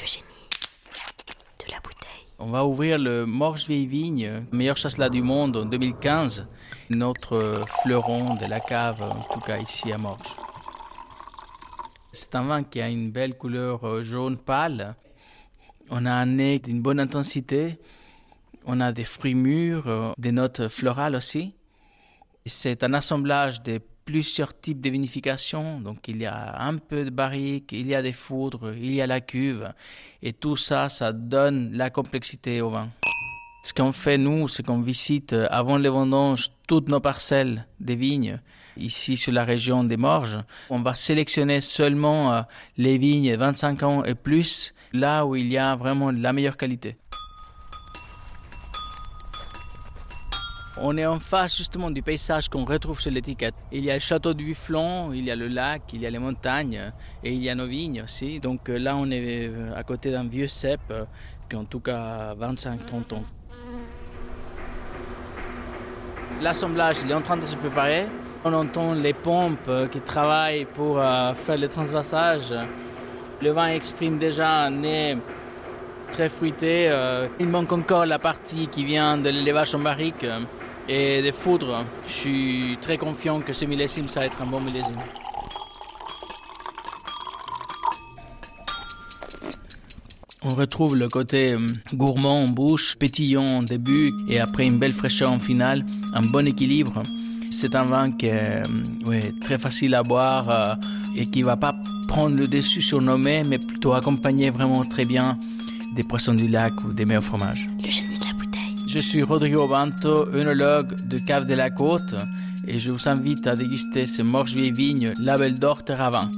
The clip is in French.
Le génie de la bouteille. On va ouvrir le Morges Vieille Vigne, meilleur chasselas du monde en 2015. Notre fleuron de la cave, en tout cas ici à Morges. C'est un vin qui a une belle couleur euh, jaune pâle. On a un nez d'une bonne intensité. On a des fruits mûrs, euh, des notes florales aussi. C'est un assemblage de plusieurs types de vinification. Donc il y a un peu de barrique, il y a des foudres, il y a la cuve. Et tout ça, ça donne la complexité au vin. Ce qu'on fait, nous, c'est qu'on visite euh, avant les vendanges toutes nos parcelles des vignes ici sur la région des Morges. On va sélectionner seulement euh, les vignes 25 ans et plus, là où il y a vraiment la meilleure qualité. On est en face justement du paysage qu'on retrouve sur l'étiquette. Il y a le château du Bufflon, il y a le lac, il y a les montagnes et il y a nos vignes aussi. Donc euh, là, on est à côté d'un vieux cep qui a en tout cas 25-30 ans. L'assemblage est en train de se préparer. On entend les pompes qui travaillent pour euh, faire le transvassage. Le vin exprime déjà un nez très fruité. Euh, il manque encore la partie qui vient de l'élevage en barrique et des foudres. Je suis très confiant que ce millésime, ça va être un bon millésime. On retrouve le côté hum, gourmand en bouche, pétillant en début et après une belle fraîcheur en finale, un bon équilibre. C'est un vin qui est ouais, très facile à boire euh, et qui va pas prendre le dessus sur nos mets, mais plutôt accompagner vraiment très bien des poissons du lac ou des meilleurs fromages. Je suis Rodrigo Banto, œnologue de Cave de la Côte et je vous invite à déguster ce Morge Vieille Vigne Label d'Or Terravin.